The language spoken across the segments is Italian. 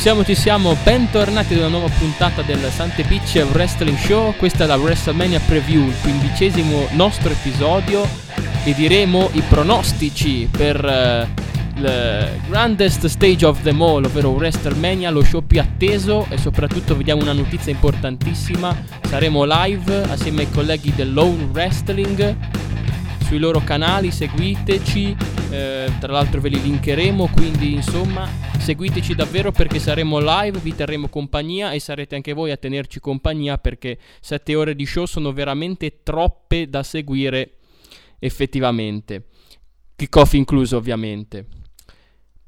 Ci siamo, ci siamo, bentornati ad una nuova puntata del Sante Beach Wrestling Show. Questa è la WrestleMania Preview, il quindicesimo nostro episodio e diremo i pronostici per eh, il grandest stage of them all, ovvero WrestleMania, lo show più atteso e soprattutto vediamo una notizia importantissima. Saremo live assieme ai colleghi del Lone Wrestling sui loro canali, seguiteci, eh, tra l'altro ve li linkeremo, quindi insomma seguiteci davvero perché saremo live, vi terremo compagnia e sarete anche voi a tenerci compagnia perché 7 ore di show sono veramente troppe da seguire effettivamente, kickoff incluso ovviamente.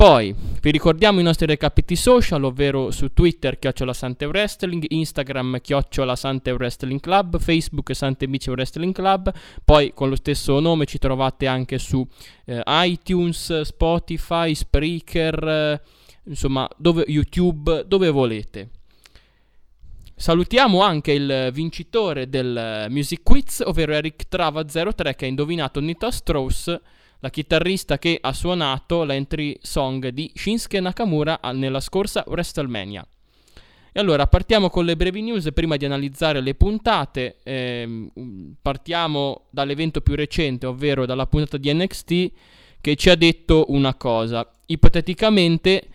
Poi vi ricordiamo i nostri recapiti social, ovvero su Twitter chiocciola Sante Wrestling, Instagram chiocciola Sante Wrestling Club, Facebook Sante Bici Wrestling Club, poi con lo stesso nome ci trovate anche su eh, iTunes, Spotify, Spreaker, eh, insomma dove, YouTube, dove volete. Salutiamo anche il vincitore del Music Quiz, ovvero Eric Trava03 che ha indovinato Nita Strauss la chitarrista che ha suonato l'entry song di Shinsuke Nakamura nella scorsa WrestleMania. E allora partiamo con le brevi news prima di analizzare le puntate. Eh, partiamo dall'evento più recente, ovvero dalla puntata di NXT che ci ha detto una cosa. Ipoteticamente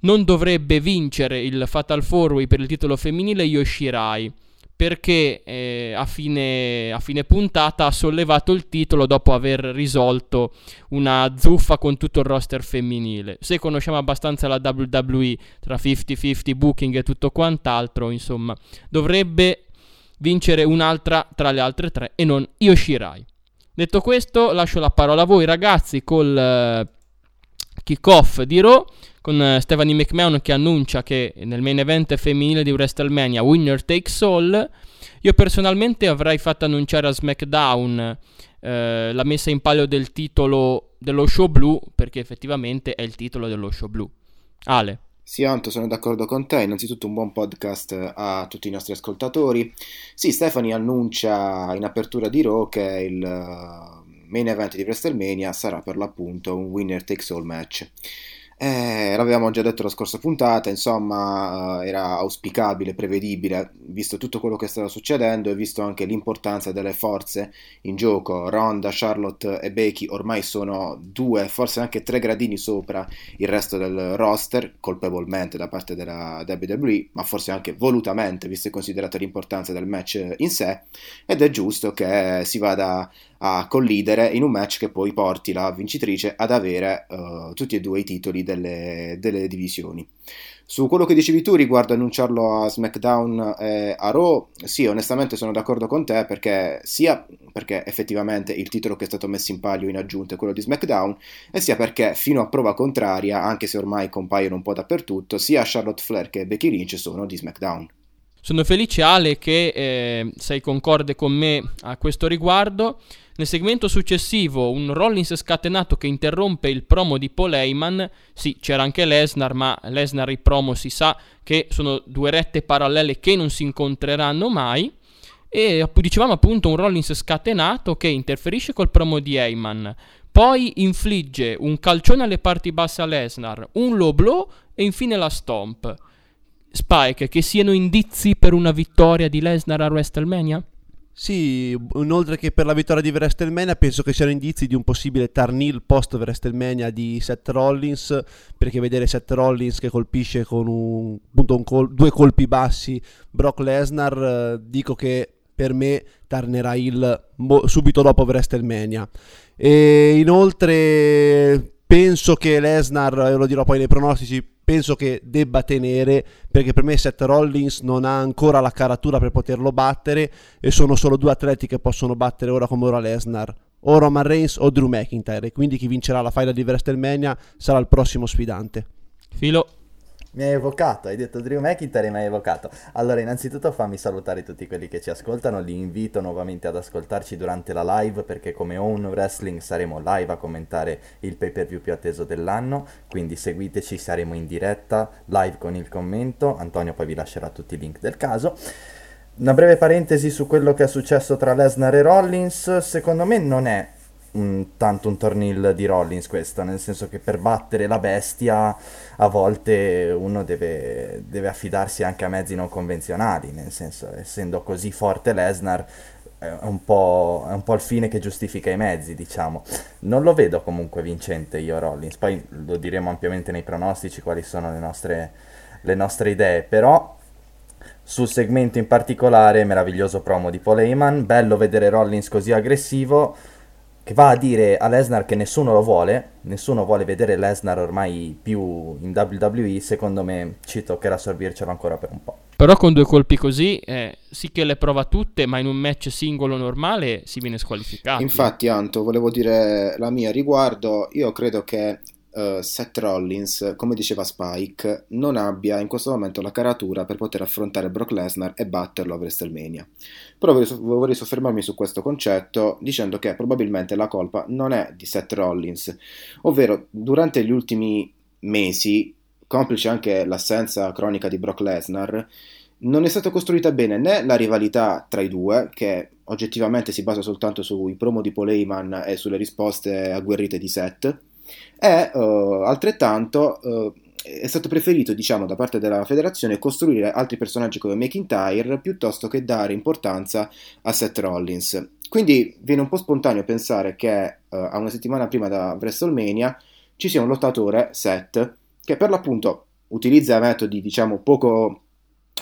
non dovrebbe vincere il Fatal 4 per il titolo femminile Yoshirai perché eh, a, fine, a, fine, puntata ha sollevato il titolo dopo aver risolto una zuffa con tutto il roster femminile. Se conosciamo abbastanza la WWE tra 50-50 booking e tutto quant'altro, insomma, dovrebbe vincere un'altra tra le altre tre e non Yoshirai. Detto questo, lascio la parola a voi ragazzi col uh, kickoff di Raw con uh, Stephanie McMahon che annuncia che nel main event femminile di WrestleMania Winner Takes All io personalmente avrei fatto annunciare a SmackDown uh, la messa in palio del titolo dello show blu perché effettivamente è il titolo dello show blu Ale sì, Anto, sono d'accordo con te. Innanzitutto un buon podcast a tutti i nostri ascoltatori. Sì, Stephanie annuncia in apertura di Raw che il eh, main event di WrestleMania sarà per l'appunto un winner takes all match. Eh, l'avevamo già detto la scorsa puntata, insomma, eh, era auspicabile, prevedibile, visto tutto quello che stava succedendo e visto anche l'importanza delle forze in gioco. Ronda, Charlotte e Becky ormai sono due, forse anche tre gradini sopra il resto del roster, colpevolmente da parte della WWE, ma forse anche volutamente, visto e considerata l'importanza del match in sé, ed è giusto che si vada a collidere in un match che poi porti la vincitrice ad avere uh, tutti e due i titoli delle, delle, divisioni. Su quello che dicevi tu riguardo annunciarlo a SmackDown e a Raw, sì, onestamente sono d'accordo con te perché sia perché effettivamente il titolo che è stato messo in palio in aggiunta è quello di SmackDown e sia perché fino a prova contraria, anche se ormai compaiono un po' dappertutto, sia Charlotte Flair che Becky Lynch sono di SmackDown. Sono felice Ale che eh, sei concorde con me a questo riguardo. Nel segmento successivo un Rollins scatenato che interrompe il promo di Paul Heyman. Sì, c'era anche Lesnar, ma Lesnar i promo si sa che sono due rette parallele che non si incontreranno mai. E dicevamo appunto un Rollins scatenato che interferisce col promo di Heyman. Poi infligge un calcione alle parti basse a Lesnar, un low blow e infine la stomp. Spike, che siano indizi per una vittoria di Lesnar a WrestleMania? Sì, inoltre che per la vittoria di WrestleMania penso che siano indizi di un possibile Tarnil post WrestleMania di Seth Rollins, perché vedere Seth Rollins che colpisce con un, appunto un col- due colpi bassi Brock Lesnar, eh, dico che per me tornerà il mo- subito dopo WrestleMania. E inoltre penso che Lesnar, e lo dirò poi nei pronostici, penso che debba tenere perché per me Seth Rollins non ha ancora la caratura per poterlo battere e sono solo due atleti che possono battere ora come ora Lesnar o Roman Reigns o Drew McIntyre e quindi chi vincerà la final di WrestleMania sarà il prossimo sfidante. Filo. Mi hai evocato, hai detto Drew McIntyre e mi hai evocato. Allora, innanzitutto fammi salutare tutti quelli che ci ascoltano, li invito nuovamente ad ascoltarci durante la live perché come Own Wrestling saremo live a commentare il pay per view più atteso dell'anno, quindi seguiteci, saremo in diretta, live con il commento, Antonio poi vi lascerà tutti i link del caso. Una breve parentesi su quello che è successo tra Lesnar e Rollins, secondo me non è un, tanto un tornil di Rollins questo, nel senso che per battere la bestia a volte uno deve, deve affidarsi anche a mezzi non convenzionali, nel senso essendo così forte Lesnar è un, po', è un po' il fine che giustifica i mezzi, diciamo. Non lo vedo comunque vincente io Rollins, poi lo diremo ampiamente nei pronostici quali sono le nostre, le nostre idee, però sul segmento in particolare meraviglioso promo di Paul Heyman, bello vedere Rollins così aggressivo, che va a dire a Lesnar che nessuno lo vuole, nessuno vuole vedere Lesnar ormai più in WWE, secondo me ci toccherà sorbircelo ancora per un po'. Però con due colpi così, eh, sì che le prova tutte, ma in un match singolo normale si viene squalificato. Infatti, Anto, volevo dire la mia riguardo. Io credo che uh, Seth Rollins, come diceva Spike, non abbia in questo momento la caratura per poter affrontare Brock Lesnar e batterlo a WrestleMania. Però vorrei, soffermarmi su questo concetto dicendo che probabilmente la colpa non è di Seth Rollins, ovvero durante gli ultimi mesi, complice anche l'assenza cronica di Brock Lesnar, non è stata costruita bene né la rivalità tra i due, che oggettivamente si basa soltanto sui promo di Paul Heyman e sulle risposte agguerrite di Seth, e uh, altrettanto uh, è stato preferito, diciamo, da parte della federazione costruire altri personaggi come McIntyre piuttosto che dare importanza a Seth Rollins. Quindi viene un po' spontaneo pensare che uh, a una settimana prima da WrestleMania ci sia un lottatore, Seth, che per l'appunto utilizza metodi, diciamo, poco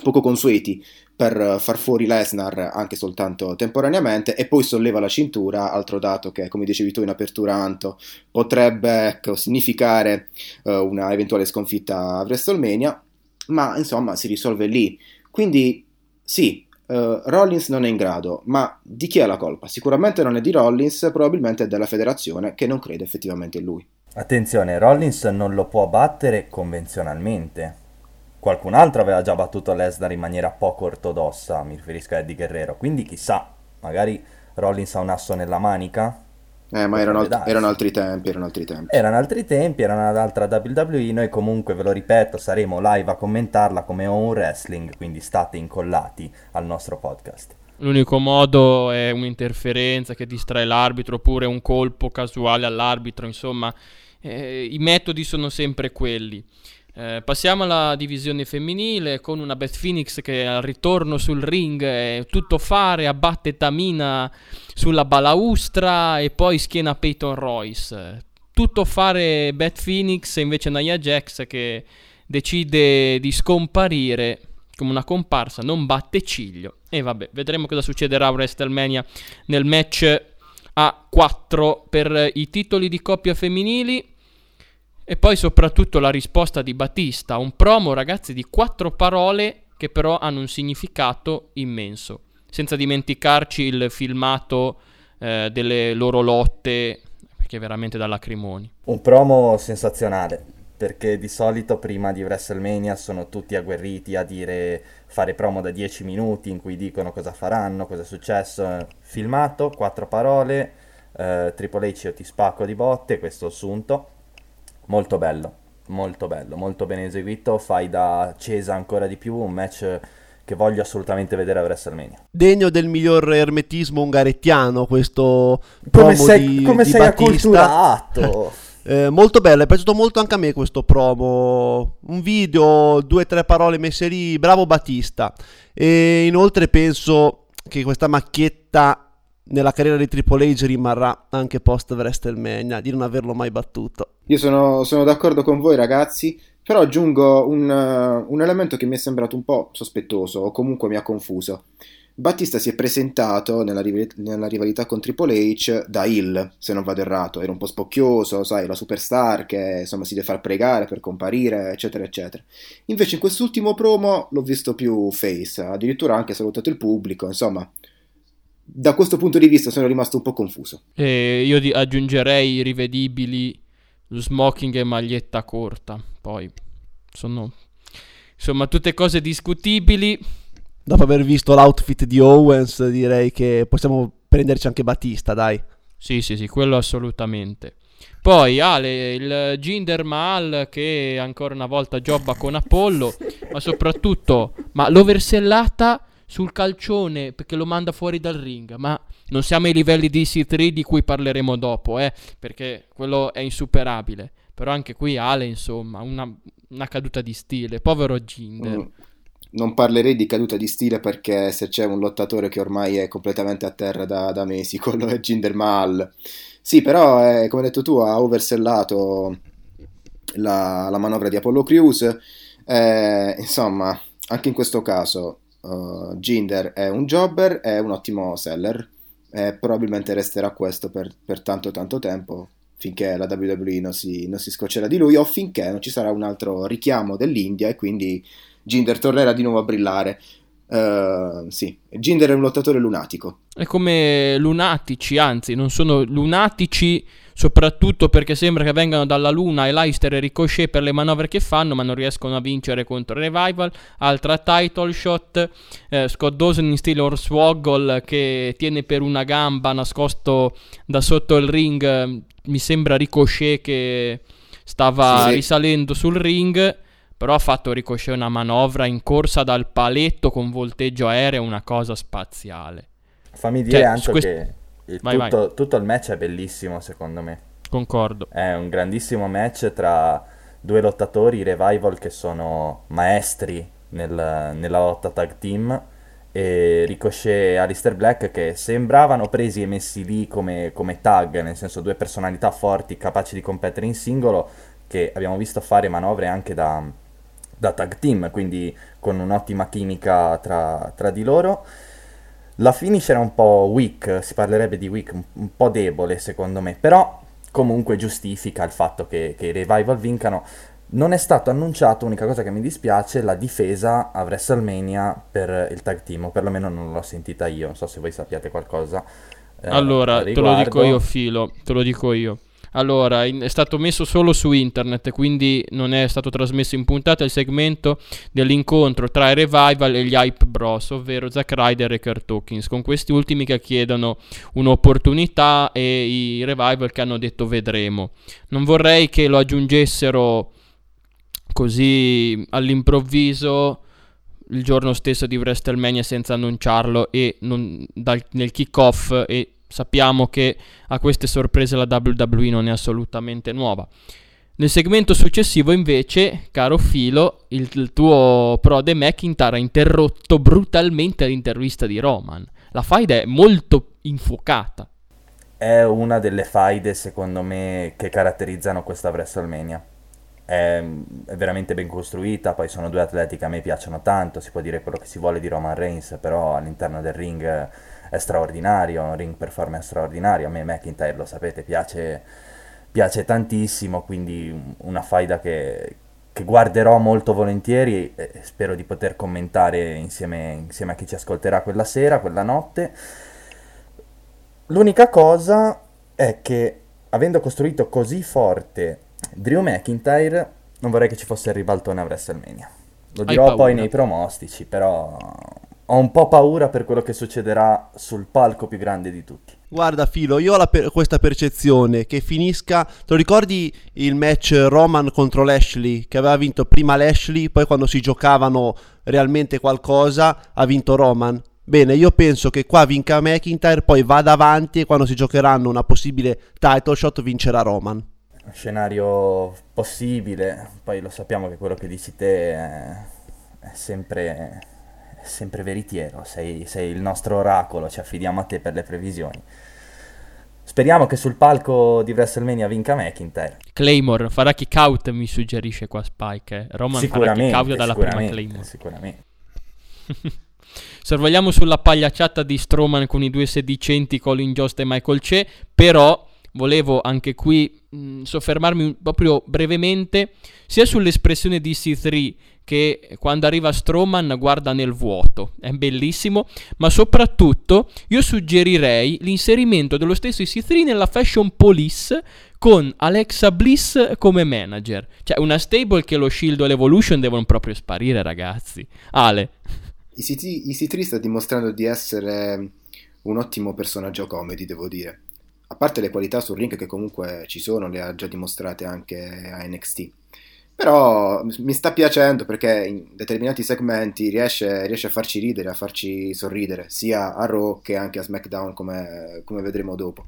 poco consueti per far fuori Lesnar anche soltanto temporaneamente e poi solleva la cintura, altro dato che come dicevi tu in apertura Anto potrebbe ecco, significare uh, una eventuale sconfitta a WrestleMania, ma insomma si risolve lì. Quindi sì, uh, Rollins non è in grado, ma di chi è la colpa? Sicuramente non è di Rollins, probabilmente è della federazione che non crede effettivamente in lui. Attenzione, Rollins non lo può battere convenzionalmente qualcun altro aveva già battuto Lesnar in maniera poco ortodossa, mi riferisco a Eddie Guerrero, quindi chissà, magari Rollins ha un asso nella manica. Eh, ma erano, alt- erano, altri tempi, erano altri tempi. Erano altri tempi, era un'altra WWE, noi comunque, ve lo ripeto, saremo live a commentarla come un wrestling, quindi state incollati al nostro podcast. L'unico modo è un'interferenza che distrae l'arbitro oppure un colpo casuale all'arbitro, insomma, eh, i metodi sono sempre quelli. Eh, passiamo alla divisione femminile con una Beth Phoenix che al ritorno sul ring è tutto fare, abbatte Tamina sulla balaustra e poi schiena Peyton Royce. Tutto fare Beth Phoenix e invece Nia Jax che decide di scomparire come una comparsa, non batte ciglio. E vabbè, vedremo cosa succederà a WrestleMania nel match a 4 per i titoli di coppia femminili. E poi soprattutto la risposta di Battista, un promo ragazzi di quattro parole che però hanno un significato immenso. Senza dimenticarci il filmato eh, delle loro lotte, che è veramente da lacrimoni. Un promo sensazionale, perché di solito prima di WrestleMania sono tutti agguerriti a dire fare promo da 10 minuti in cui dicono cosa faranno, cosa è successo. Filmato, quattro parole, eh, Triple H io ti spacco di botte, questo assunto molto bello, molto bello, molto ben eseguito, fai da Cesa ancora di più, un match che voglio assolutamente vedere a WrestleMania. Degno del miglior ermetismo ungarettiano questo come sei, di, come di sei Battista. acculturato! Eh, molto bello, è piaciuto molto anche a me questo promo. Un video, due o tre parole messe lì, bravo Battista. E inoltre penso che questa macchietta nella carriera di Triple H rimarrà anche post WrestleMania di non averlo mai battuto. Io sono, sono d'accordo con voi ragazzi, però aggiungo un, uh, un, elemento che mi è sembrato un po' sospettoso o comunque mi ha confuso. Battista si è presentato nella, rival- nella, rivalità con Triple H da Hill, se non vado errato, era un po' spocchioso, sai, la superstar che insomma si deve far pregare per comparire, eccetera, eccetera. Invece in quest'ultimo promo l'ho visto più face, addirittura ha anche salutato il pubblico, insomma, da questo punto di vista sono rimasto un po' confuso. E io di- aggiungerei rivedibili smoking e maglietta corta, poi sono insomma tutte cose discutibili Dopo aver visto l'outfit di Owens, direi che possiamo prenderci anche Battista, dai. Sì, sì, sì, quello assolutamente. Poi Ale, il Jinder Mahal che ancora una volta jobba con Apollo, ma soprattutto, ma l'oversellata sul calcione perché lo manda fuori dal ring, ma non siamo ai livelli di C3 di cui parleremo dopo, eh, perché quello è insuperabile. Però anche qui Ale, insomma, una, una caduta di stile, povero Jinder. Mm non parlerei di caduta di stile perché se c'è un lottatore che ormai è completamente a terra da, da mesi, quello è Jinder Mahal. Sì, però, è, come hai detto tu, ha oversellato la, la manovra di Apollo Crews. Eh, insomma, anche in questo caso, uh, Jinder è un jobber, è un ottimo seller. E probabilmente resterà questo per, per tanto tanto tempo finché la WWE non si, non si scoccerà di lui o finché non ci sarà un altro richiamo dell'India e quindi Jinder tornerà di nuovo a brillare. Uh, sì, Jinder è un lottatore lunatico. È come lunatici, anzi, non sono lunatici soprattutto perché sembra che vengano dalla Luna e Leicester e Ricochet per le manovre che fanno, ma non riescono a vincere contro Revival. Altra title shot, eh, Scott Dawson in stile Hornswoggle che tiene per una gamba nascosto da sotto il ring, mi sembra Ricochet che stava sì, risalendo sul ring però ha fatto ricoscere una manovra in corsa dal paletto con volteggio aereo, una cosa spaziale. Fammi dire cioè, anche quest... che il vai, tutto, vai. tutto il match è bellissimo secondo me. Concordo. È un grandissimo match tra due lottatori, Revival che sono maestri nel, nella lotta tag team e Ricochet e Alistair Black che sembravano presi e messi lì come, come, tag, nel senso due personalità forti capaci di competere in singolo che abbiamo visto fare manovre anche da, da tag team, quindi con un'ottima chimica tra, tra di loro. La finish era un po' weak, si parlerebbe di weak, un, po' debole secondo me, però comunque giustifica il fatto che, che i revival vincano. Non è stato annunciato, unica cosa che mi dispiace, la difesa a WrestleMania per il tag team, o perlomeno non l'ho sentita io, non so se voi sappiate qualcosa. Eh, allora, te lo dico io, Filo, te lo dico io. Allora, in, è stato messo solo su internet, quindi non è stato trasmesso in puntata il segmento dell'incontro tra i Revival e gli Hype Bros, ovvero Zack Ryder e Kurt Hawkins, con questi ultimi che chiedono un'opportunità e i Revival che hanno detto vedremo. Non vorrei che lo aggiungessero così all'improvviso il giorno stesso di WrestleMania senza annunciarlo e non, dal, nel kick-off e sappiamo che a queste sorprese la WWE non è assolutamente nuova. Nel segmento successivo, invece, caro Filo, il, tuo prode McIntyre ha interrotto brutalmente l'intervista di Roman. La faida è molto infuocata. È una delle faide, secondo me, che caratterizzano questa WrestleMania. È, è, veramente ben costruita, poi sono due atleti che a me piacciono tanto, si può dire quello che si vuole di Roman Reigns, però all'interno del ring è straordinario, un ring performance straordinario, a me McIntyre lo sapete piace, piace tantissimo, quindi una faida che, che guarderò molto volentieri e spero di poter commentare insieme, insieme a chi ci ascolterà quella sera, quella notte. L'unica cosa è che avendo costruito così forte Drew McIntyre, non vorrei che ci fosse il ribaltone a WrestleMania. Lo dirò poi nei pronostici, però ho un po' paura per quello che succederà sul palco più grande di tutti. Guarda Filo, io ho per- questa percezione che finisca... Te lo ricordi il match Roman contro Lashley? Che aveva vinto prima Lashley, poi quando si giocavano realmente qualcosa ha vinto Roman? Bene, io penso che qua vinca McIntyre, poi vada avanti e quando si giocheranno una possibile title shot vincerà Roman. Scenario possibile, poi lo sappiamo che quello che dici te è, è sempre sempre veritiero, sei, sei il nostro oracolo, ci affidiamo a te per le previsioni. Speriamo che sul palco di WrestleMania vinca McIntyre. Claymore farà kick out, mi suggerisce qua Spike. Eh. Roman farà kick out dalla prima Claymore. Sicuramente. sorvogliamo sulla pagliacciata di Strowman con i due sedicenti Colin Jost e Michael Che, però volevo anche qui mh, soffermarmi proprio brevemente sia sull'espressione di C3 che quando arriva Strowman guarda nel vuoto, è bellissimo, ma soprattutto io suggerirei l'inserimento dello stesso EC3 nella Fashion Police con Alexa Bliss come manager. Cioè una stable che lo Shield o l'Evolution devono proprio sparire ragazzi. Ale. EC3 sta dimostrando di essere un ottimo personaggio comedy, devo dire. A parte le qualità sul ring che comunque ci sono, le ha già dimostrate anche a NXT però mi sta piacendo perché in determinati segmenti riesce, riesce, a farci ridere, a farci sorridere, sia a Raw che anche a SmackDown, come, come vedremo dopo.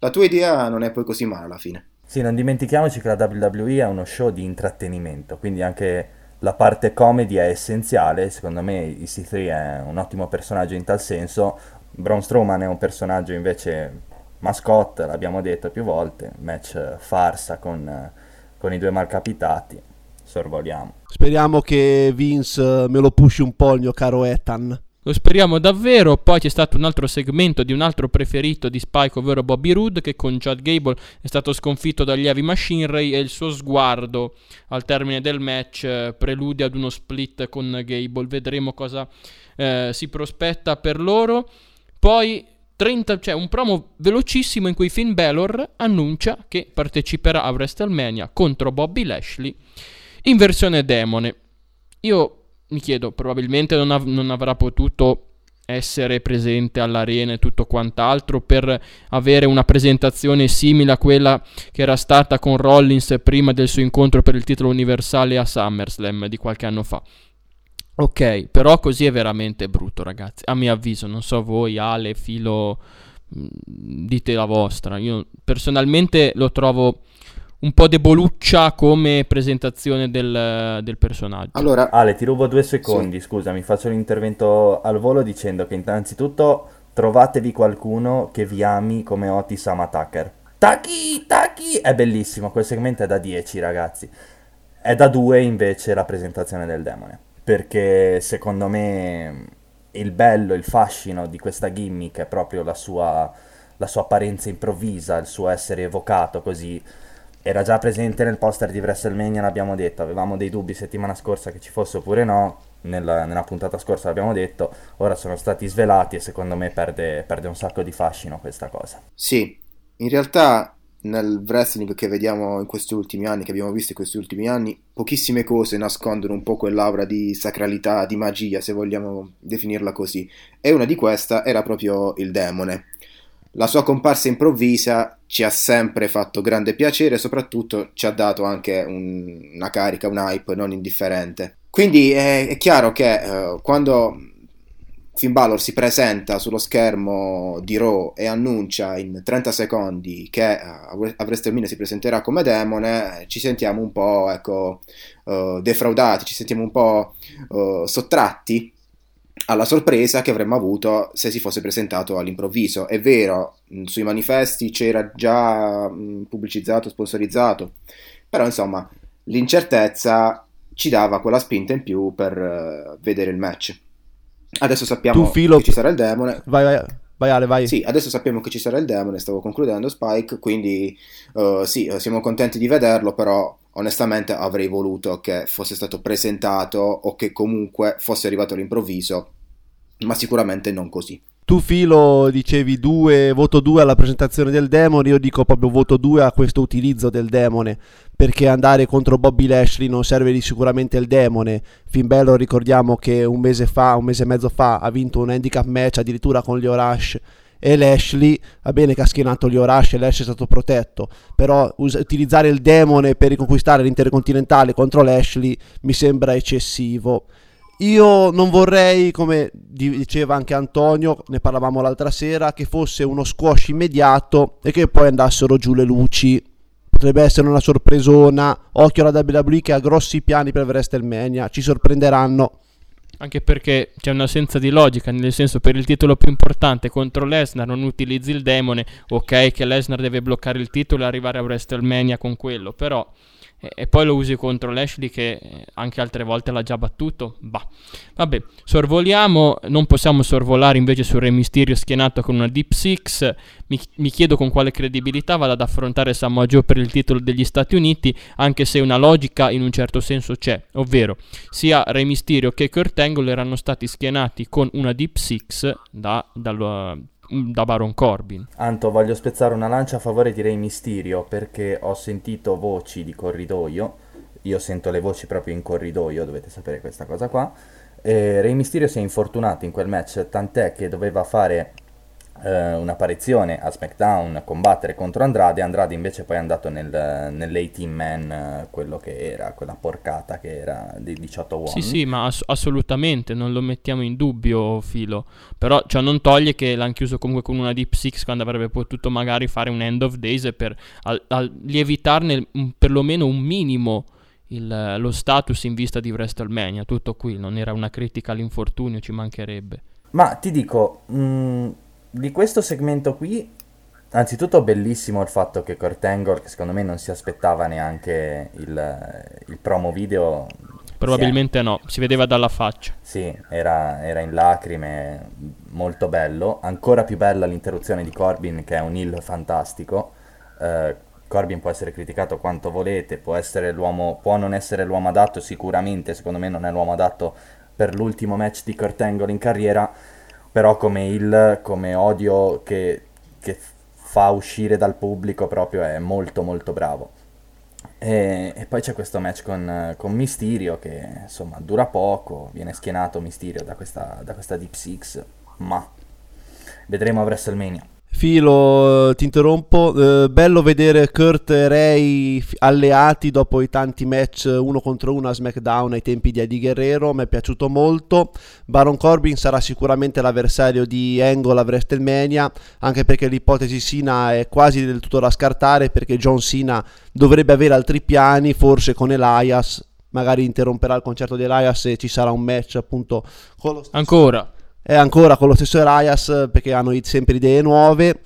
La tua idea non è poi così male alla fine. Sì, non dimentichiamoci che la WWE è uno show di intrattenimento, quindi anche la parte comedy è essenziale. Secondo me EC3 è un ottimo personaggio in tal senso. Braun Strowman è un personaggio invece mascotte, l'abbiamo detto più volte, match farsa con con i due malcapitati. Sorvoliamo. Speriamo che Vince eh, me lo pushi un po' il mio caro Ethan. Lo speriamo davvero. Poi c'è stato un altro segmento di un altro preferito di Spike, ovvero Bobby Roode, che con Chad Gable è stato sconfitto dagli Heavy Machinery e il suo sguardo al termine del match eh, prelude ad uno split con Gable. Vedremo cosa eh, si prospetta per loro. Poi 30, cioè un promo velocissimo in cui Finn Balor annuncia che parteciperà a WrestleMania contro Bobby Lashley in versione demone. Io mi chiedo, probabilmente non, av- non avrà potuto essere presente all'arena e tutto quant'altro per avere una presentazione simile a quella che era stata con Rollins prima del suo incontro per il titolo universale a SummerSlam di qualche anno fa. Ok, però così è veramente brutto, ragazzi. A mio avviso, non so voi, Ale, Filo, mm, dite la vostra. Io personalmente lo trovo un po' deboluccia come presentazione del, del personaggio. Allora, Ale, ti rubo due secondi, sì. scusami, faccio l'intervento al volo dicendo che innanzitutto trovatevi qualcuno che vi ami come Otis ama Tucker. Taki, Taki! È bellissimo, quel segmento è da 10, ragazzi. È da 2 invece la presentazione del demone perché secondo me il bello, il fascino di questa gimmick è proprio la sua, la sua apparenza improvvisa, il suo essere evocato così. Era già presente nel poster di WrestleMania, l'abbiamo detto, avevamo dei dubbi settimana scorsa che ci fosse oppure no, nella, nella puntata scorsa l'abbiamo detto, ora sono stati svelati e secondo me perde, perde un sacco di fascino questa cosa. Sì, in realtà nel wrestling che vediamo in questi ultimi anni, che abbiamo visto in questi ultimi anni, pochissime cose nascondono un po' quell'aura di sacralità, di magia, se vogliamo definirla così. E una di queste era proprio il demone. La sua comparsa improvvisa ci ha sempre fatto grande piacere e soprattutto ci ha dato anche un, una carica, un hype non indifferente. Quindi è, è chiaro che uh, quando Finn Balor si presenta sullo schermo di Raw e annuncia in 30 secondi che a WrestleMania si presenterà come demone, ci sentiamo un po' ecco, uh, defraudati, ci sentiamo un po' uh, sottratti alla sorpresa che avremmo avuto se si fosse presentato all'improvviso. È vero, sui manifesti c'era già mh, pubblicizzato, sponsorizzato, però insomma l'incertezza ci dava quella spinta in più per uh, vedere il match. Adesso sappiamo tu, Filo... che ci sarà il demone. Vai, vai. Vai Ale, vai. Sì, adesso sappiamo che ci sarà il demone, stavo concludendo Spike, quindi uh, sì, eh, siamo contenti di vederlo, però onestamente avrei voluto che fosse stato presentato o che comunque fosse arrivato all'improvviso, ma sicuramente non così. Tu Filo dicevi 2, voto 2 alla presentazione del demone, io dico proprio voto 2 a questo utilizzo del demone, perché andare contro Bobby Lashley non serve di sicuramente il demone. Finn Balor ricordiamo che un mese fa, un mese e mezzo fa ha vinto un handicap match addirittura con Leo Rush e Lashley, va bene che ha schienato Leo Rush e Lashley è stato protetto, però us- utilizzare il demone per riconquistare l'intercontinentale contro Lashley mi sembra eccessivo. Io non vorrei, come diceva anche Antonio, ne parlavamo l'altra sera, che fosse uno squash immediato e che poi andassero giù le luci. Potrebbe essere una sorpresona. Occhio alla WWE che ha grossi piani per WrestleMania, ci sorprenderanno. Anche perché c'è un'assenza di logica, nel senso per il titolo più importante contro Lesnar non utilizzi il demone, ok che Lesnar deve bloccare il titolo e arrivare a WrestleMania con quello, però e, e poi lo usi contro Lashley che eh, anche altre volte l'ha già battuto. Bah. Vabbè, sorvoliamo, non possiamo sorvolare invece su Re Mysterio schienato con una Deep Six. Mi, mi chiedo con quale credibilità vada ad affrontare Samoa Joe per il titolo degli Stati Uniti, anche se una logica in un certo senso c'è, ovvero sia Re Mysterio che Kurt Angle erano stati schienati con una Deep Six da, dal, da Baron Corbin. Anto, voglio spezzare una lancia a favore di Rey Mysterio perché ho sentito voci di corridoio. Io sento le voci proprio in corridoio, dovete sapere questa cosa qua. E Rey Mysterio si è infortunato in quel match, tant'è che doveva fare eh, un'apparizione a SmackDown, combattere contro Andrade. Andrade invece poi è andato nel, nell'18 man, quello che era, quella porcata che era dei 18 uomini. Sì, sì, ma ass- assolutamente, non lo mettiamo in dubbio, Filo. Però ciò non toglie che l'hanno chiuso comunque con una Deep Six quando avrebbe potuto magari fare un End of Days per al- al- lievitarne perlomeno un minimo. Il, lo status in vista di WrestleMania, tutto qui, non era una critica all'infortunio, ci mancherebbe. Ma ti dico, mh, di questo segmento qui, anzitutto bellissimo il fatto che Kurt Angle, che secondo me non si aspettava neanche il, il promo video. Probabilmente no, si vedeva dalla faccia. Sì, era, era, in lacrime, molto bello. Ancora più bella l'interruzione di Corbin, che è un heel fantastico. Uh, Corbin può essere criticato quanto volete, può, può non essere l'uomo adatto, sicuramente, secondo me non è l'uomo adatto per l'ultimo match di Kurt Angle in carriera, però come il, come odio che, che fa uscire dal pubblico proprio è molto molto bravo. E, e, poi c'è questo match con, con, Mysterio che insomma dura poco, viene schienato Mysterio da questa, da questa Deep Six, ma vedremo a WrestleMania. Filo, ti interrompo. Eh, bello vedere Kurt e Ray alleati dopo i tanti match uno contro uno a SmackDown ai tempi di Eddie Guerrero. Mi è piaciuto molto. Baron Corbin sarà sicuramente l'avversario di Angle a WrestleMania, anche perché l'ipotesi Sina è quasi del tutto da scartare perché John Cena dovrebbe avere altri piani, forse con Elias. Magari interromperà il concerto di Elias e ci sarà un match appunto con lo stesso. Ancora è ancora con lo stesso Elias perché hanno sempre idee nuove.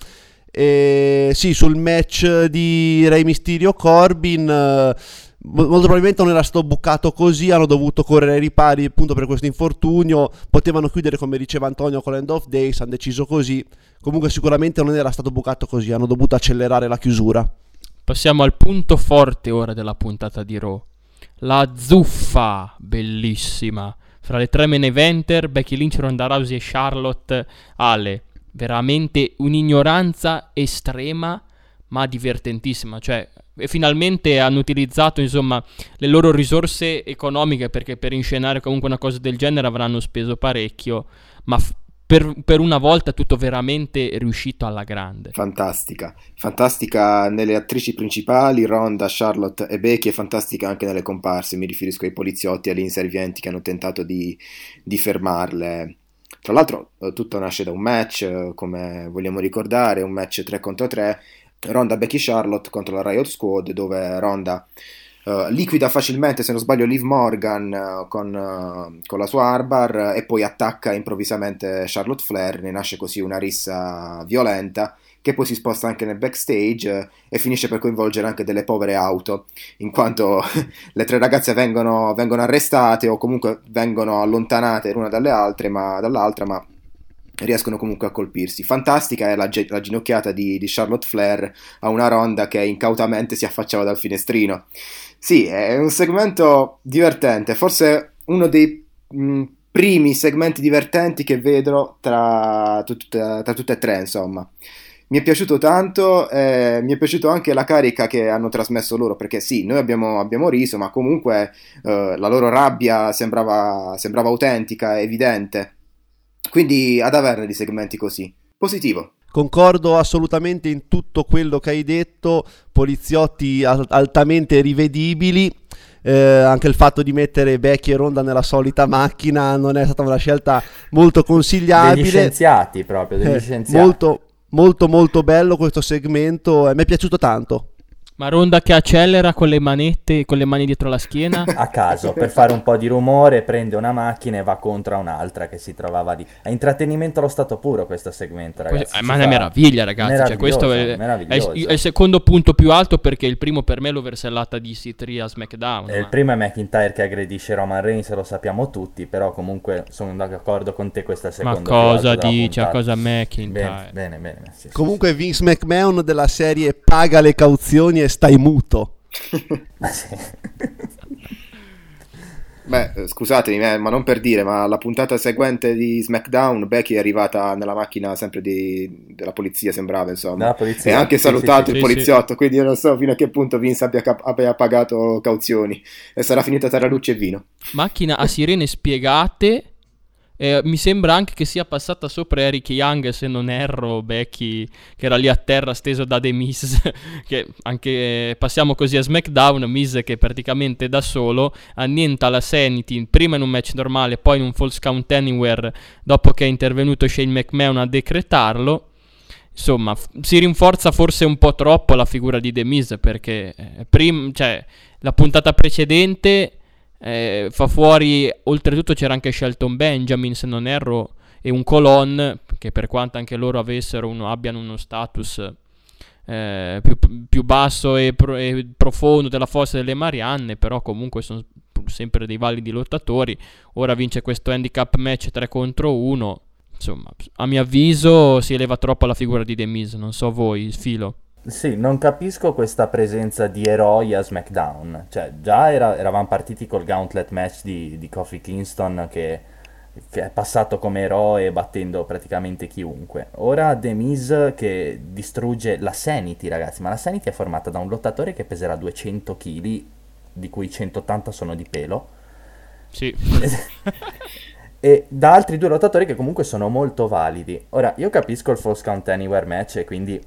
E sì, sul match di Rey Mysterio Corbin. Eh, molto probabilmente non era stato bucato così, hanno dovuto correre ai ripari appunto per questo infortunio. Potevano chiudere, come diceva Antonio, con l'End of Days, hanno deciso così. Comunque, sicuramente non era stato bucato così, hanno dovuto accelerare la chiusura. Passiamo al punto forte ora della puntata di Raw. La zuffa, bellissima fra le tre main eventer, Becky Lynch, Ronda Rousey e Charlotte Ale. Veramente un'ignoranza estrema, ma divertentissima. Cioè, finalmente hanno utilizzato, insomma, le loro risorse economiche, perché per inscenare comunque una cosa del genere avranno speso parecchio, ma f- per, per, una volta tutto veramente riuscito alla grande. Fantastica, fantastica nelle attrici principali, Ronda, Charlotte e Becky, e fantastica anche nelle comparse, mi riferisco ai poliziotti e agli inservienti che hanno tentato di, di fermarle. Tra l'altro eh, tutto nasce da un match, eh, come vogliamo ricordare, un match 3 contro 3, Ronda, Becky, Charlotte contro la Riot Squad, dove Ronda Uh, liquida facilmente, se non sbaglio, Liv Morgan uh, con, uh, con, la sua Arbar e poi attacca improvvisamente Charlotte Flair. Ne nasce così una rissa violenta che poi si sposta anche nel backstage e finisce per coinvolgere anche delle povere auto, in quanto le tre ragazze vengono, vengono arrestate o comunque vengono allontanate l'una dalle altre, ma, dall'altra, ma riescono comunque a colpirsi. Fantastica è la, la ginocchiata di, di, Charlotte Flair a una ronda che incautamente si affacciava dal finestrino. Sì, è un segmento divertente, forse uno dei mh, primi segmenti divertenti che vedo tra, tut- tra tutte e tre, insomma. Mi è piaciuto tanto, eh, mi è piaciuto anche la carica che hanno trasmesso loro, perché sì, noi abbiamo, abbiamo riso, ma comunque eh, la loro rabbia sembrava, sembrava autentica, evidente. Quindi ad averne di segmenti così. Positivo. Concordo assolutamente in tutto quello che hai detto, poliziotti altamente rivedibili. Eh, anche il fatto di mettere Becky e Ronda nella solita macchina non è stata una scelta molto consigliabile. Degli scienziati proprio, degli eh, scienziati. Molto, molto, molto bello questo segmento e mi è piaciuto tanto. Ma Ronda che accelera con le manette, con le mani dietro la schiena? a caso per fare un po' di rumore prende una macchina e va contro a un'altra che si trovava lì è intrattenimento allo stato puro questo segmento ragazzi Eh, ma è una meraviglia, ragazzi. Cioè, questo è, è, il- è il secondo punto più alto perché il primo per me è l'oversellata di C3 a SmackDown. E il ma- primo è McIntyre che aggredisce Roman Reigns, lo sappiamo tutti, però comunque sono d'accordo con te, è il Ma cosa dice? puntata. Cosa McIntyre? Bene, bene, bene. sì, sì. Comunque Vince McMahon della serie paga le cauzioni e stai muto. Sì. Beh, eh, scusatemi, eh, ma non per dire, ma la puntata seguente di SmackDown, Becky è arrivata nella macchina sempre di- della polizia, sembrava, insomma. E ha anche sì, salutato sì, il sì. poliziotto, quindi io non so fino a che punto Vince abbia, cap- abbia pagato cauzioni. E sarà finita tra luce e vino. Macchina a sirene spiegate. Eh, mi sembra anche che sia passata sopra Eric Young, se non erro, Becky, che era lì a terra steso da The Miz. che anche passiamo così a SmackDown. Miz che praticamente da solo annienta la Sanity prima in un match normale, poi in un false count anywhere. Dopo che è intervenuto Shane McMahon a decretarlo. Insomma, f- si rinforza forse un po' troppo la figura di The Miz perché eh, prim- cioè, la puntata precedente eh, fa fuori, oltretutto c'era anche Shelton Benjamin se non erro e un Colon che per quanto anche loro avessero uno, abbiano uno status eh, più, più basso e, pro- e profondo della fossa delle Marianne, però comunque sono sempre dei validi lottatori. Ora vince questo handicap match 3 contro 1. Insomma, a mio avviso si eleva troppo la figura di Miz, non so voi, filo. Sì, non capisco questa presenza di eroi a SmackDown. Cioè, già era- eravamo partiti col gauntlet match di, di Kofi Kingston che, che è passato come eroe battendo praticamente chiunque. Ora The Miz che distrugge la Sanity, ragazzi. Ma la Sanity è formata da un lottatore che peserà 200 kg, di cui 180 sono di pelo. Sì. e da altri due lottatori che comunque sono molto validi. Ora, io capisco il False Count Anywhere match e quindi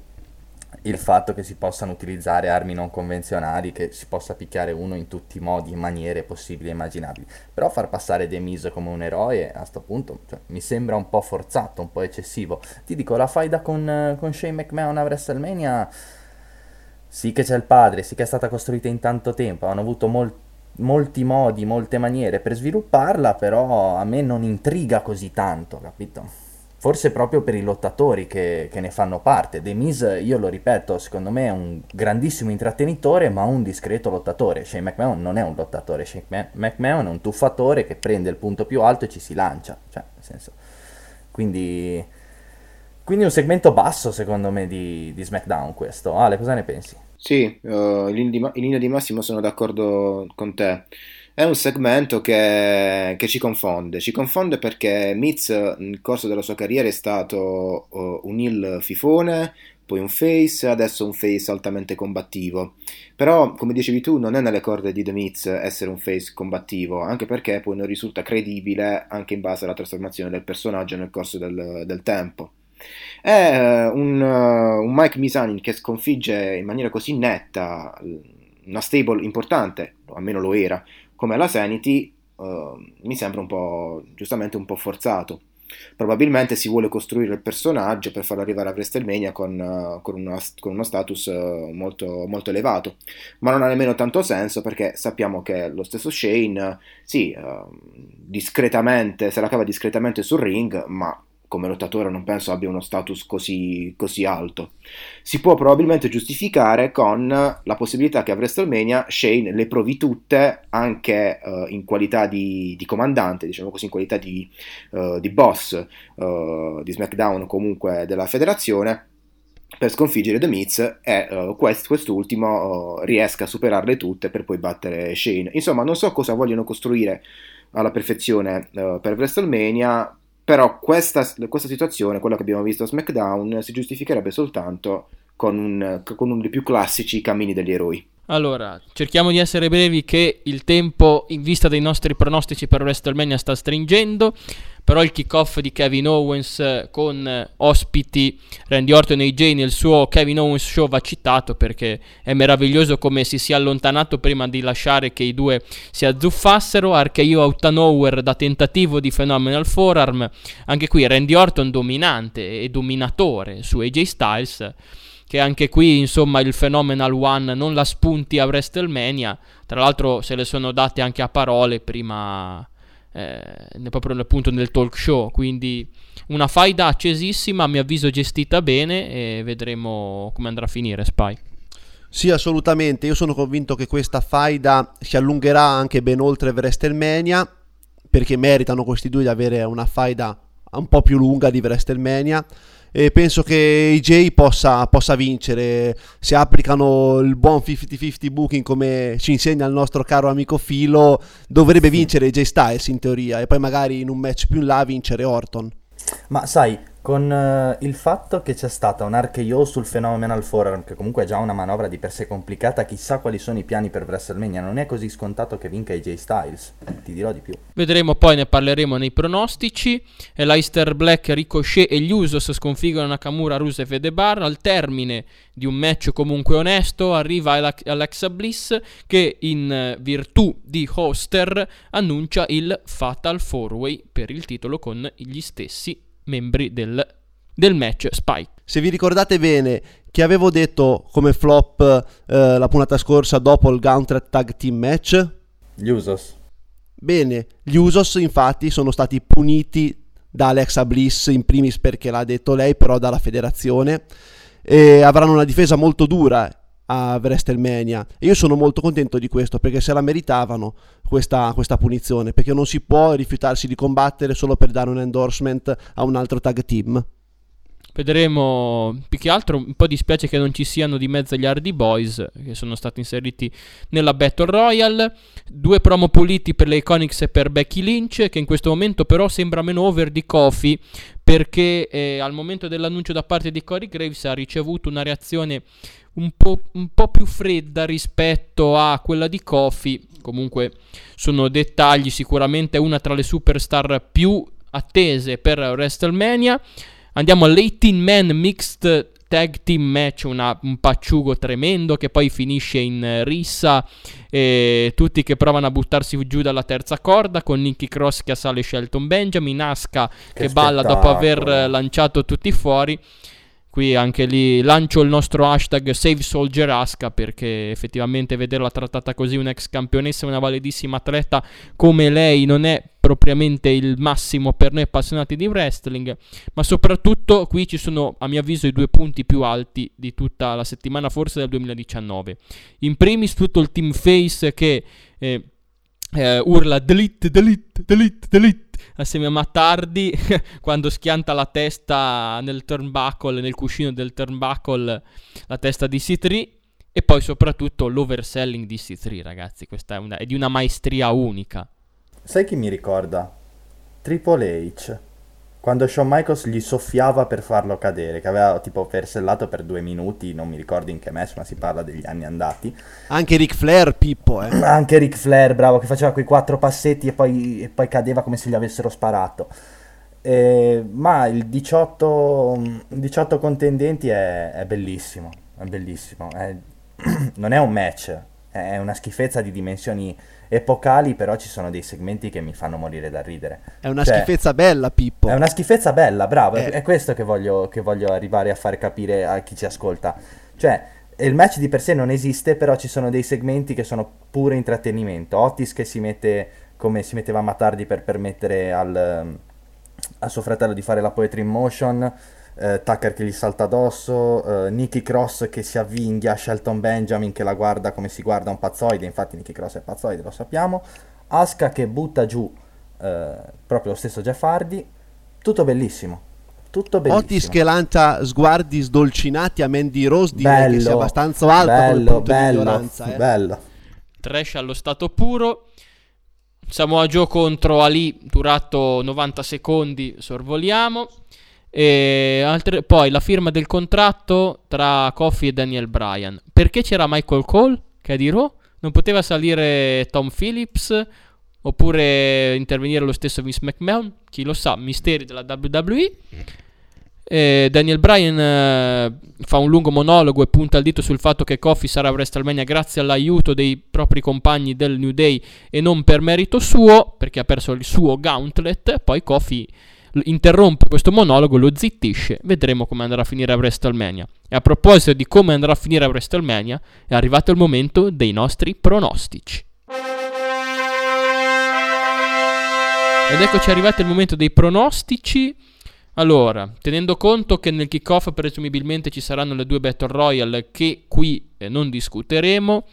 il fatto che si possano utilizzare armi non convenzionali, che si possa picchiare uno in tutti i modi e maniere possibili e immaginabili. Però far passare Miz come un eroe a sto punto cioè, mi sembra un po' forzato, un po' eccessivo. Ti dico, la faida con, eh, con Shane McMahon a WrestleMania... Sì che c'è il padre, sì che è stata costruita in tanto tempo, hanno avuto mol- molti modi, molte maniere per svilupparla, però a me non intriga così tanto, capito? Forse proprio per i lottatori che, che ne fanno parte. The Miz, io lo ripeto, secondo me è un grandissimo intrattenitore, ma un discreto lottatore. Shane McMahon non è un lottatore, Shane Ma- McMahon è un tuffatore che prende il punto più alto e ci si lancia. Cioè, nel senso... Quindi... Quindi un segmento basso, secondo me, di, di SmackDown questo. Ale, cosa ne pensi? Sì, ma- in linea di massimo sono d'accordo con te. È un segmento che, che ci confonde. Ci confonde perché Miz nel corso della sua carriera è stato eh, un heel fifone, poi un face, adesso un face altamente combattivo. Però, come dicevi tu, non è nelle corde di The Miz essere un face combattivo, anche perché poi non risulta credibile anche in base alla trasformazione del personaggio nel corso del, del tempo. È eh, un, uh, un Mike Misanin che sconfigge in maniera così netta una stable importante, o almeno lo era, come la Sanity, uh, mi sembra un po', giustamente un po' forzato. Probabilmente si vuole costruire il personaggio per farlo arrivare a WrestleMania con, uh, con, una, con uno status uh, molto, molto, elevato, ma non ha nemmeno tanto senso perché sappiamo che lo stesso Shane, sì, uh, discretamente, se la cava discretamente sul ring, ma come lottatore non penso abbia uno status così, così, alto. Si può probabilmente giustificare con la possibilità che a WrestleMania Shane le provi tutte anche uh, in qualità di, di, comandante, diciamo così, in qualità di, uh, di boss uh, di SmackDown o comunque della federazione per sconfiggere The Miz e uh, quest, quest'ultimo uh, riesca a superarle tutte per poi battere Shane. Insomma, non so cosa vogliono costruire alla perfezione uh, per WrestleMania, però questa, questa, situazione, quella che abbiamo visto a SmackDown, si giustificherebbe soltanto con, un, con uno dei più classici cammini degli eroi. Allora, cerchiamo di essere brevi che il tempo in vista dei nostri pronostici per WrestleMania sta stringendo, però il kickoff di Kevin Owens con ospiti Randy Orton e AJ nel suo Kevin Owens Show va citato perché è meraviglioso come si sia allontanato prima di lasciare che i due si azzuffassero, RKO out nowhere da tentativo di Phenomenal Forearm, anche qui Randy Orton dominante e dominatore su AJ Styles che anche qui insomma il Phenomenal One non la spunti a WrestleMania, tra l'altro se le sono date anche a parole prima eh, proprio appunto nel talk show, quindi una faida accesissima, a mio avviso gestita bene e vedremo come andrà a finire Spy. Sì, assolutamente. Io sono convinto che questa faida si allungherà anche ben oltre WrestleMania, perché meritano questi due di avere una faida un po' più lunga di WrestleMania. E penso che AJ possa, possa vincere se applicano il buon 50-50 booking come ci insegna il nostro caro amico Filo. Dovrebbe vincere AJ Styles in teoria, e poi magari in un match più in là vincere Orton. Ma sai, con eh, il fatto che c'è stata un RKO sul Phenomenal Forum, che comunque è già una manovra di per sé complicata, chissà quali sono i piani per WrestleMania, non è così scontato che vinca AJ Styles, ti dirò di più. Vedremo poi, ne parleremo nei pronostici. Leicester Black, Ricochet e gli Usos sconfiggono Nakamura, Rusev e The Bar. Al termine di un match comunque onesto arriva Alexa Bliss che in eh, virtù di hoster annuncia il Fatal 4-Way per il titolo con gli stessi membri del, del match Spike. Se vi ricordate bene che avevo detto come flop eh, la puntata scorsa dopo il Gauntlet Tag Team Match? Gli Usos. Bene, gli Usos infatti sono stati puniti da Alexa Bliss in primis perché l'ha detto lei, però dalla federazione e avranno una difesa molto dura a WrestleMania. E io sono molto contento di questo perché se la meritavano questa, questa, punizione, perché non si può rifiutarsi di combattere solo per dare un endorsement a un altro tag team. Vedremo più che altro. Un po' dispiace che non ci siano di mezzo gli Hardy Boys che sono stati inseriti nella Battle Royale. Due promo puliti per le Iconics e per Becky Lynch, che in questo momento però sembra meno over di Kofi perché eh, al momento dell'annuncio da parte di Corey Graves ha ricevuto una reazione un po', un po', più fredda rispetto a quella di Kofi. Comunque sono dettagli, sicuramente una tra le superstar più attese per WrestleMania. Andiamo all'18 man mixed tag team match, una, un pacciugo tremendo che poi finisce in rissa e tutti che provano a buttarsi giù dalla terza corda con Nicky Cross che assale Shelton Benjamin, Aska che, che balla dopo aver lanciato tutti fuori. Qui anche lì lancio il nostro hashtag Save Soldier Aska perché effettivamente vederla trattata così un'ex campionessa, una validissima atleta come lei non è propriamente il massimo per noi appassionati di wrestling, ma soprattutto qui ci sono a mio avviso i due punti più alti di tutta la settimana, forse del 2019. In primis tutto il team face che eh, eh, urla delete, delete, delete, delete assieme a Mattardi quando schianta la testa nel turnbuckle, nel cuscino del turnbuckle, la testa di C3 e poi soprattutto l'overselling di C3 ragazzi, questa è, una, è di una maestria unica. Sai chi mi ricorda? Triple H quando Shawn Michaels gli soffiava per farlo cadere, che aveva tipo persellato per due minuti, non mi ricordo in che match, ma si parla degli anni andati. Anche Ric Flair, Pippo, eh. Anche Ric Flair, bravo, che faceva quei quattro passetti e poi, e poi cadeva come se gli avessero sparato. Eh, ma il 18, 18 contendenti è, è, bellissimo, è bellissimo. È, non è un match, è una schifezza di dimensioni epocali, però ci sono dei segmenti che mi fanno morire da ridere. È una cioè, schifezza bella, Pippo. È una schifezza bella, bravo. Eh. È questo che voglio, che voglio arrivare a fare capire a chi ci ascolta. Cioè, il match di per sé non esiste, però ci sono dei segmenti che sono pure intrattenimento. Otis che si mette come si metteva a Matardi per permettere al, a suo fratello di fare la poetry in motion eh, Tucker che gli salta addosso, eh, Nicky Cross che si avvinghia, Shelton Benjamin che la guarda come si guarda un pazzoide, infatti Nicky Cross è pazzoide, lo sappiamo, Aska che butta giù eh, proprio lo stesso Jeff Hardy, tutto bellissimo. Tutto bellissimo. Otis che lancia sguardi sdolcinati a Mandy Rose direi bello, che sia abbastanza alto bello, bello, eh. bello. Trash allo stato puro. Samoa Joe contro Ali, durato 90 secondi, sorvoliamo. Altre, poi la firma del contratto tra Kofi e Daniel Bryan. Perché c'era Michael Cole che è di Raw? Non poteva salire Tom Phillips oppure intervenire lo stesso Vince McMahon? Chi lo sa, misteri della WWE. E Daniel Bryan eh, fa un lungo monologo e punta il dito sul fatto che Kofi sarà a WrestleMania grazie all'aiuto dei propri compagni del New Day e non per merito suo, perché ha perso il suo gauntlet. Poi l- interrompe questo monologo, lo zittisce, vedremo come andrà a finire a WrestleMania. E a proposito di come andrà a finire a WrestleMania, è arrivato il momento dei nostri pronostici. Ed eccoci arrivati al momento dei pronostici. Allora, tenendo conto che nel kickoff presumibilmente ci saranno le due Battle Royale che qui eh, non discuteremo,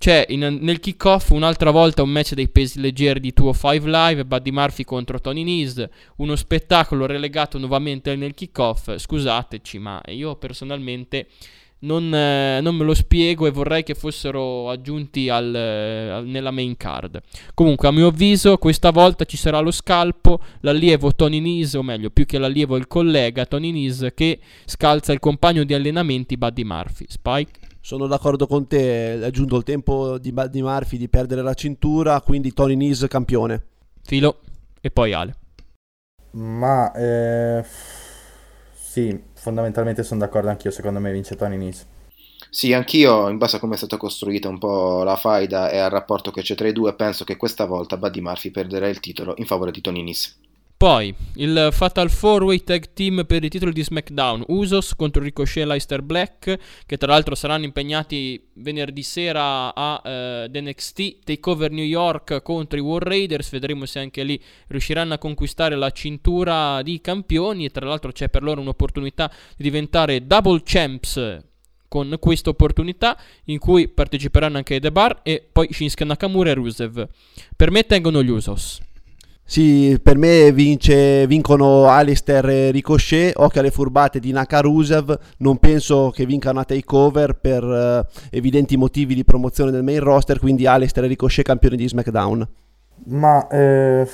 c'è in, nel kickoff un'altra volta un match dei pesi leggeri di 205 Live, Buddy Murphy contro Tony Nese, uno spettacolo relegato nuovamente nel kickoff. Scusateci, ma io personalmente non, eh, non, me lo spiego e vorrei che fossero aggiunti al, eh, nella main card. Comunque, a mio avviso, questa volta ci sarà lo scalpo, l'allievo Tony Nese, o meglio, più che l'allievo il collega Tony Nese, che scalza il compagno di allenamenti Buddy Murphy. Spike? Sono d'accordo con te, è giunto il tempo di Buddy Murphy di perdere la cintura, quindi Tony Nese campione. Filo e poi Ale. Ma... Eh sì, fondamentalmente sono d'accordo anch'io, secondo me vince Tony Nese. Sì, anch'io, in base a come è stata costruita un po' la faida e al rapporto che c'è tra i due, penso che questa volta Buddy Murphy perderà il titolo in favore di Tony Nese. Poi il Fatal 4-Way Tag Team per i titoli di SmackDown, Usos contro Ricochet e Leicester Black, che tra l'altro saranno impegnati venerdì sera a uh, NXT Takeover New York contro i War Raiders, vedremo se anche lì riusciranno a conquistare la cintura di campioni e tra l'altro c'è per loro un'opportunità di diventare double champs con questa opportunità in cui parteciperanno anche The Bar e poi Shinsuke Nakamura e Rusev. Per me tengono gli Usos. Sì, per me vince, vincono Alistair e Ricochet, occhio alle furbate di Nakarusev, non penso che vincano a takeover per uh, evidenti motivi di promozione del main roster, quindi Alistair e Ricochet campioni di SmackDown. Ma eh,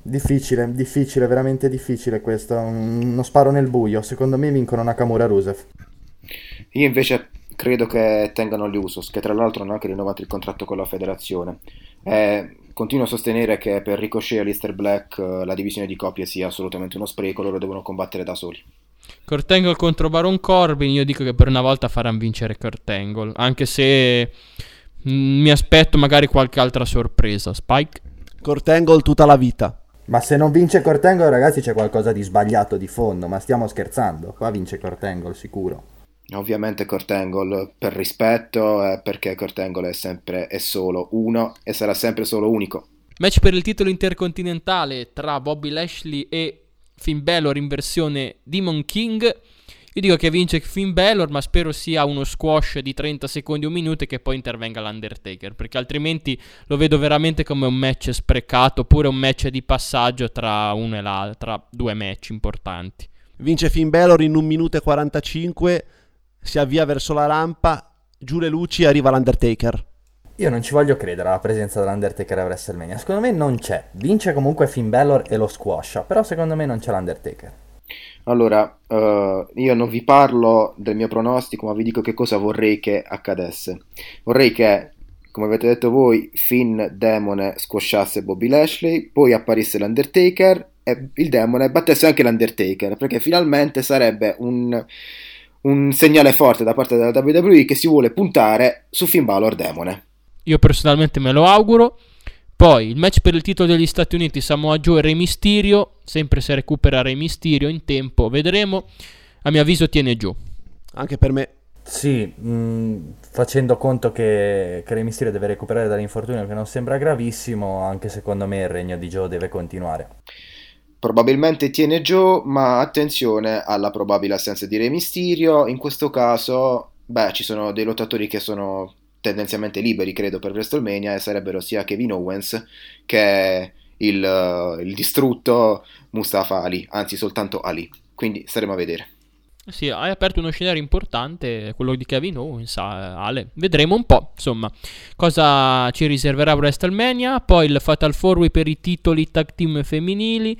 difficile, difficile, veramente difficile questo, uno sparo nel buio, secondo me vincono Nakamura e Rusev. Io invece credo che tengano gli Usos, che tra l'altro hanno anche rinnovato il contratto con la federazione. Eh, continuo a sostenere che per Ricochet e Lister Black eh, la divisione di coppie sia assolutamente uno spreco, loro devono combattere da soli. Kurt Angle contro Baron Corbin, io dico che per una volta faranno vincere Kurt Angle, anche se mh, mm, mi aspetto magari qualche altra sorpresa. Spike? Kurt Angle tutta la vita. Ma se non vince Kurt Angle, ragazzi, c'è qualcosa di sbagliato di fondo, ma stiamo scherzando. Qua vince Kurt Angle, sicuro. Ovviamente Kurt Angle per rispetto, eh, perché Kurt Angle è sempre e solo uno e sarà sempre solo unico. Match per il titolo intercontinentale tra Bobby Lashley e Finn Balor in versione Demon King. Io dico che vince Finn Balor, ma spero sia uno squash di 30 secondi o un minuto e che poi intervenga l'Undertaker, perché altrimenti lo vedo veramente come un match sprecato, oppure un match di passaggio tra uno e l'altro, tra due match importanti. Vince Finn Balor in 1 minuto e 45 si avvia verso la rampa, giù le luci e arriva l'Undertaker. Io non ci voglio credere alla presenza dell'Undertaker a WrestleMania. Secondo me non c'è. Vince comunque Finn Balor e lo squascia, però secondo me non c'è l'Undertaker. Allora, uh, io non vi parlo del mio pronostico, ma vi dico che cosa vorrei che accadesse. Vorrei che, come avete detto voi, Finn Demone squasciasse Bobby Lashley, poi apparisse l'Undertaker e il Demone battesse anche l'Undertaker, perché finalmente sarebbe un un segnale forte da parte della WWE che si vuole puntare su Finn Balor Demone. Io personalmente me lo auguro. Poi il match per il titolo degli Stati Uniti Samoa Joe e Re Mysterio, sempre se recupera Re Mysterio in tempo, vedremo. A mio avviso tiene giù. Anche per me. Sì, mh, facendo conto che, che Re Mysterio deve recuperare dall'infortunio che non sembra gravissimo, anche secondo me il regno di Joe deve continuare. Probabilmente tiene Joe, ma attenzione alla probabile assenza di Re Mysterio. In questo caso, beh, ci sono dei lottatori che sono tendenzialmente liberi, credo, per WrestleMania e sarebbero sia Kevin Owens che il, il distrutto Mustafa Ali, anzi soltanto Ali. Quindi staremo a vedere. Sì, hai aperto uno scenario importante, quello di Kevin Owens, Ale. Vedremo un po', insomma, cosa ci riserverà WrestleMania. Poi il Fatal 4 per i titoli tag team femminili.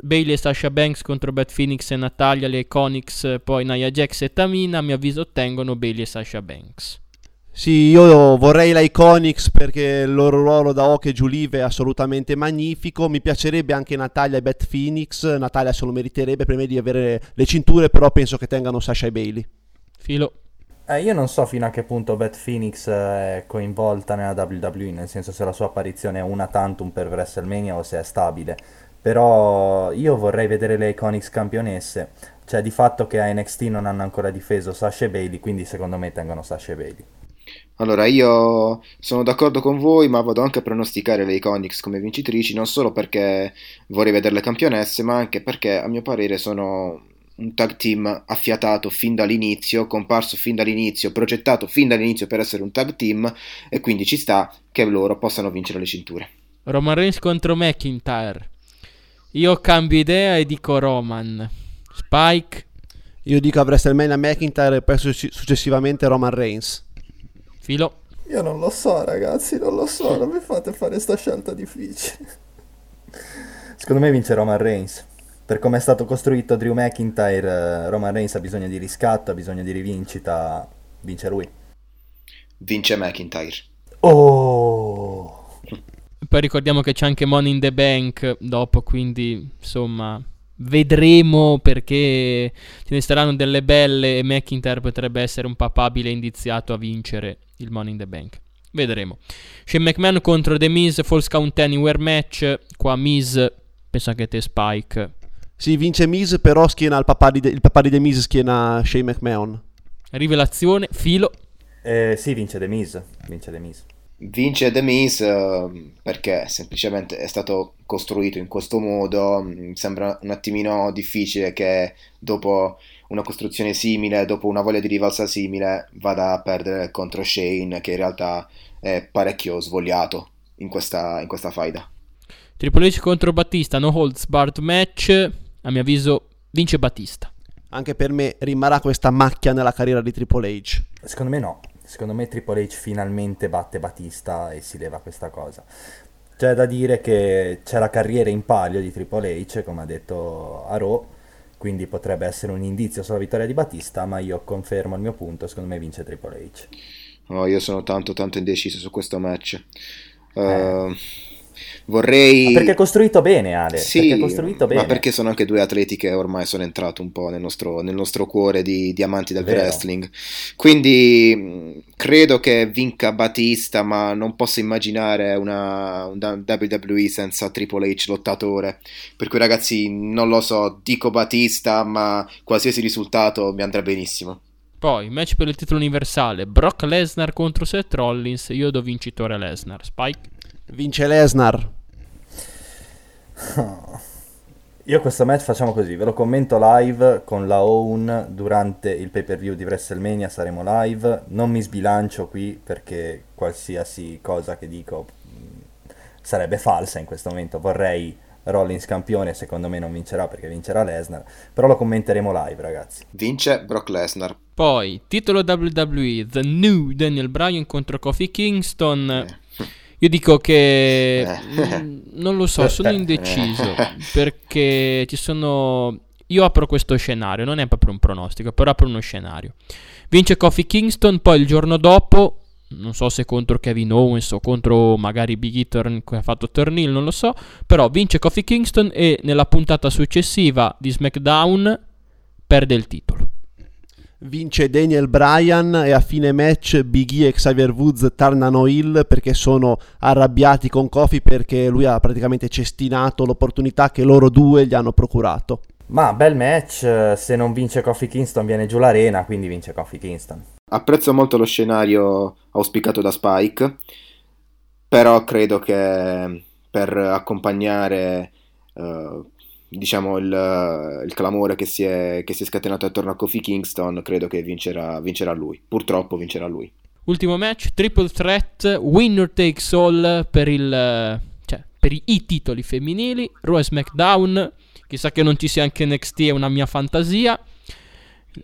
Bailey e Sasha Banks contro Beth Phoenix e Natalia, le Iconics, poi Nia Jax e Tamina, a mio avviso ottengono Bailey e Sasha Banks. Sì, io vorrei la Iconics perché il loro ruolo da Oke e Giulive è assolutamente magnifico. Mi piacerebbe anche Natalia e Beth Phoenix. Natalia se lo meriterebbe prima di avere le cinture, però penso che tengano Sasha e Bailey. Filo. Eh, io non so fino a che punto Beth Phoenix è coinvolta nella WWE, nel senso se la sua apparizione è una tantum per WrestleMania o se è stabile Però io vorrei vedere le Iconics campionesse. Cioè, di fatto che a NXT non hanno ancora difeso Sasha e Bailey, quindi secondo me tengono Sasha e Bailey. Allora, io sono d'accordo con voi, ma vado anche a pronosticare le Iconics come vincitrici, non solo perché vorrei vederle campionesse, ma anche perché a mio parere sono un tag team affiatato fin dall'inizio, comparso fin dall'inizio, progettato fin dall'inizio per essere un tag team e quindi ci sta che loro possano vincere le cinture. Roman Reigns contro McIntyre. Io cambio idea e dico Roman. Spike, Io dico a WrestleMania McIntyre e poi succe- successivamente Roman Reigns. filo. Io non lo so, ragazzi, non lo so, non mi fate fare sta scelta difficile. Secondo me vince Roman Reigns. Per come è stato costruito Drew McIntyre, eh, Roman Reigns ha bisogno di riscatto, ha bisogno di rivincita, vince lui. Vince McIntyre. Oh! Poi ricordiamo che c'è anche Money in the Bank dopo, quindi insomma vedremo perché ce ne saranno delle belle e McIntyre potrebbe essere un papabile indiziato a vincere il Money in the Bank. Vedremo. Shane McMahon contro The Miz, False Count Anywhere match. Qua Miz, penso anche te Spike. Sì, vince Miz, però schiena il papà di, De- il papà di The Miz schiena Shane McMahon. Rivelazione, filo. Eh, sì, vince The Miz, vince The Miz. Vince The Miz eh, perché semplicemente è stato costruito in questo modo. Mi sembra un attimino difficile che dopo una costruzione simile, dopo una voglia di rivalsa simile, vada a perdere contro Shane, che in realtà è parecchio svogliato in questa, in questa faida. Triple H contro Battista, no holds barred match. A mio avviso vince Battista. Anche per me rimarrà questa macchia nella carriera di Triple H. Secondo me no. Secondo me Triple H finalmente batte Batista e si leva questa cosa. C'è da dire che c'è la carriera in palio di Triple H, come ha detto a Raw, quindi potrebbe essere un indizio sulla vittoria di Batista, ma io confermo il mio punto, secondo me vince Triple H. Oh, io sono tanto tanto indeciso su questo match. Eh, vorrei... Ma perché è costruito bene, Ale? Sì, perché è costruito bene. ma perché sono anche due atleti che ormai sono entrati un po' nel nostro, nel nostro cuore di, di amanti del Vero. wrestling. Quindi mh, credo che vinca Batista, ma non posso immaginare una, un WWE senza Triple H lottatore. Per cui ragazzi, non lo so, dico Batista, ma qualsiasi risultato mi andrà benissimo. Poi, match per il titolo universale. Brock Lesnar contro Seth Rollins. Io do vincitore Lesnar. Spike. Vince Lesnar. Io questo match facciamo così, ve lo commento live con la Own durante il pay per view di WrestleMania, saremo live, non mi sbilancio qui perché qualsiasi cosa che dico mh, sarebbe falsa in questo momento, vorrei Rollins campione, secondo me non vincerà perché vincerà Lesnar, però lo commenteremo live ragazzi. Vince Brock Lesnar. Poi, titolo WWE. The New Daniel Bryan contro Kofi Kingston. Eh. Io dico che Eh. mm, non lo so, sono indeciso perché ci sono io apro questo scenario, non è proprio un pronostico, però apro uno scenario. Vince Kofi Kingston, poi il giorno dopo non so se contro Kevin Owens o contro magari Big E turn, che ha fatto Turnil, non lo so, però vince Kofi Kingston e nella puntata successiva di SmackDown perde il titolo. Vince Daniel Bryan e a fine match Big E e Xavier Woods tornano heel perché sono arrabbiati con Kofi perché lui ha praticamente cestinato l'opportunità che loro due gli hanno procurato. Ma bel match, se non vince Kofi Kingston viene giù l'arena, quindi vince Kofi Kingston. Apprezzo molto lo scenario auspicato da Spike, però credo che per accompagnare eh, diciamo il, il clamore che si, è, che si è scatenato attorno a Kofi Kingston, credo che vincerà, vincerà lui. Purtroppo vincerà lui. Ultimo match, triple threat, winner takes all per il cioè per i, i titoli femminili, Raw e SmackDown. Chissà che non ci sia anche NXT, è una mia fantasia.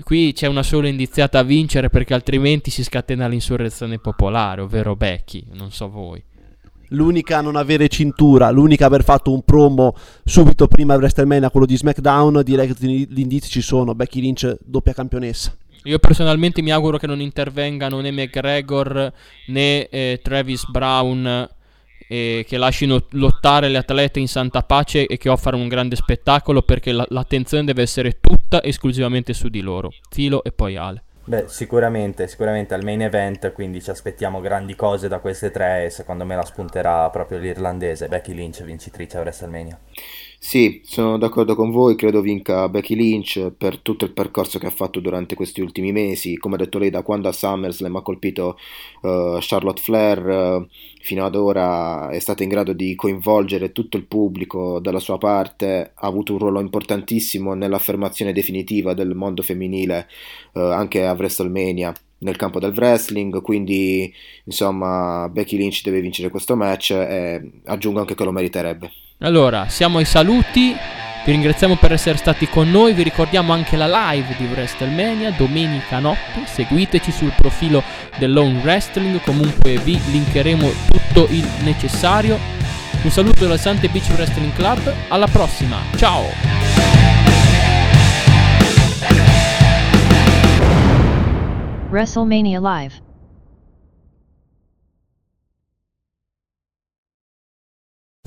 Qui c'è una sola indiziata a vincere perché altrimenti si scatena l'insurrezione popolare, ovvero Becky, non so voi. L'unica a non avere cintura, l'unica a aver fatto un promo subito prima di WrestleMania, quello di SmackDown, direi che gli indizi ci sono. Becky Lynch doppia campionessa. Io personalmente mi auguro che non intervengano né McGregor né eh, Travis Brown e che lasciino lottare le atlete in santa pace e che offrano un grande spettacolo perché la- l'attenzione deve essere tutta esclusivamente su di loro. Filo e poi Ale. Beh, sicuramente, sicuramente al main event, quindi ci aspettiamo grandi cose da queste tre e secondo me la spunterà proprio l'irlandese, Becky Lynch, vincitrice a WrestleMania. Sì, sono d'accordo con voi, credo vinca Becky Lynch per tutto il percorso che ha fatto durante questi ultimi mesi, come ha detto lei da quando a SummerSlam ha colpito uh, Charlotte Flair, uh, fino ad ora è stata in grado di coinvolgere tutto il pubblico dalla sua parte, ha avuto un ruolo importantissimo nell'affermazione definitiva del mondo femminile uh, anche a WrestleMania nel campo del wrestling, quindi insomma Becky Lynch deve vincere questo match e aggiungo anche che lo meriterebbe. Allora, siamo ai saluti. Vi ringraziamo per essere stati con noi. Vi ricordiamo anche la live di WrestleMania domenica notte. Seguiteci sul profilo dell'Own Wrestling. Comunque vi linkeremo tutto il necessario. Un saluto dal Sante Beach Wrestling Club. Alla prossima. Ciao! WrestleMania Live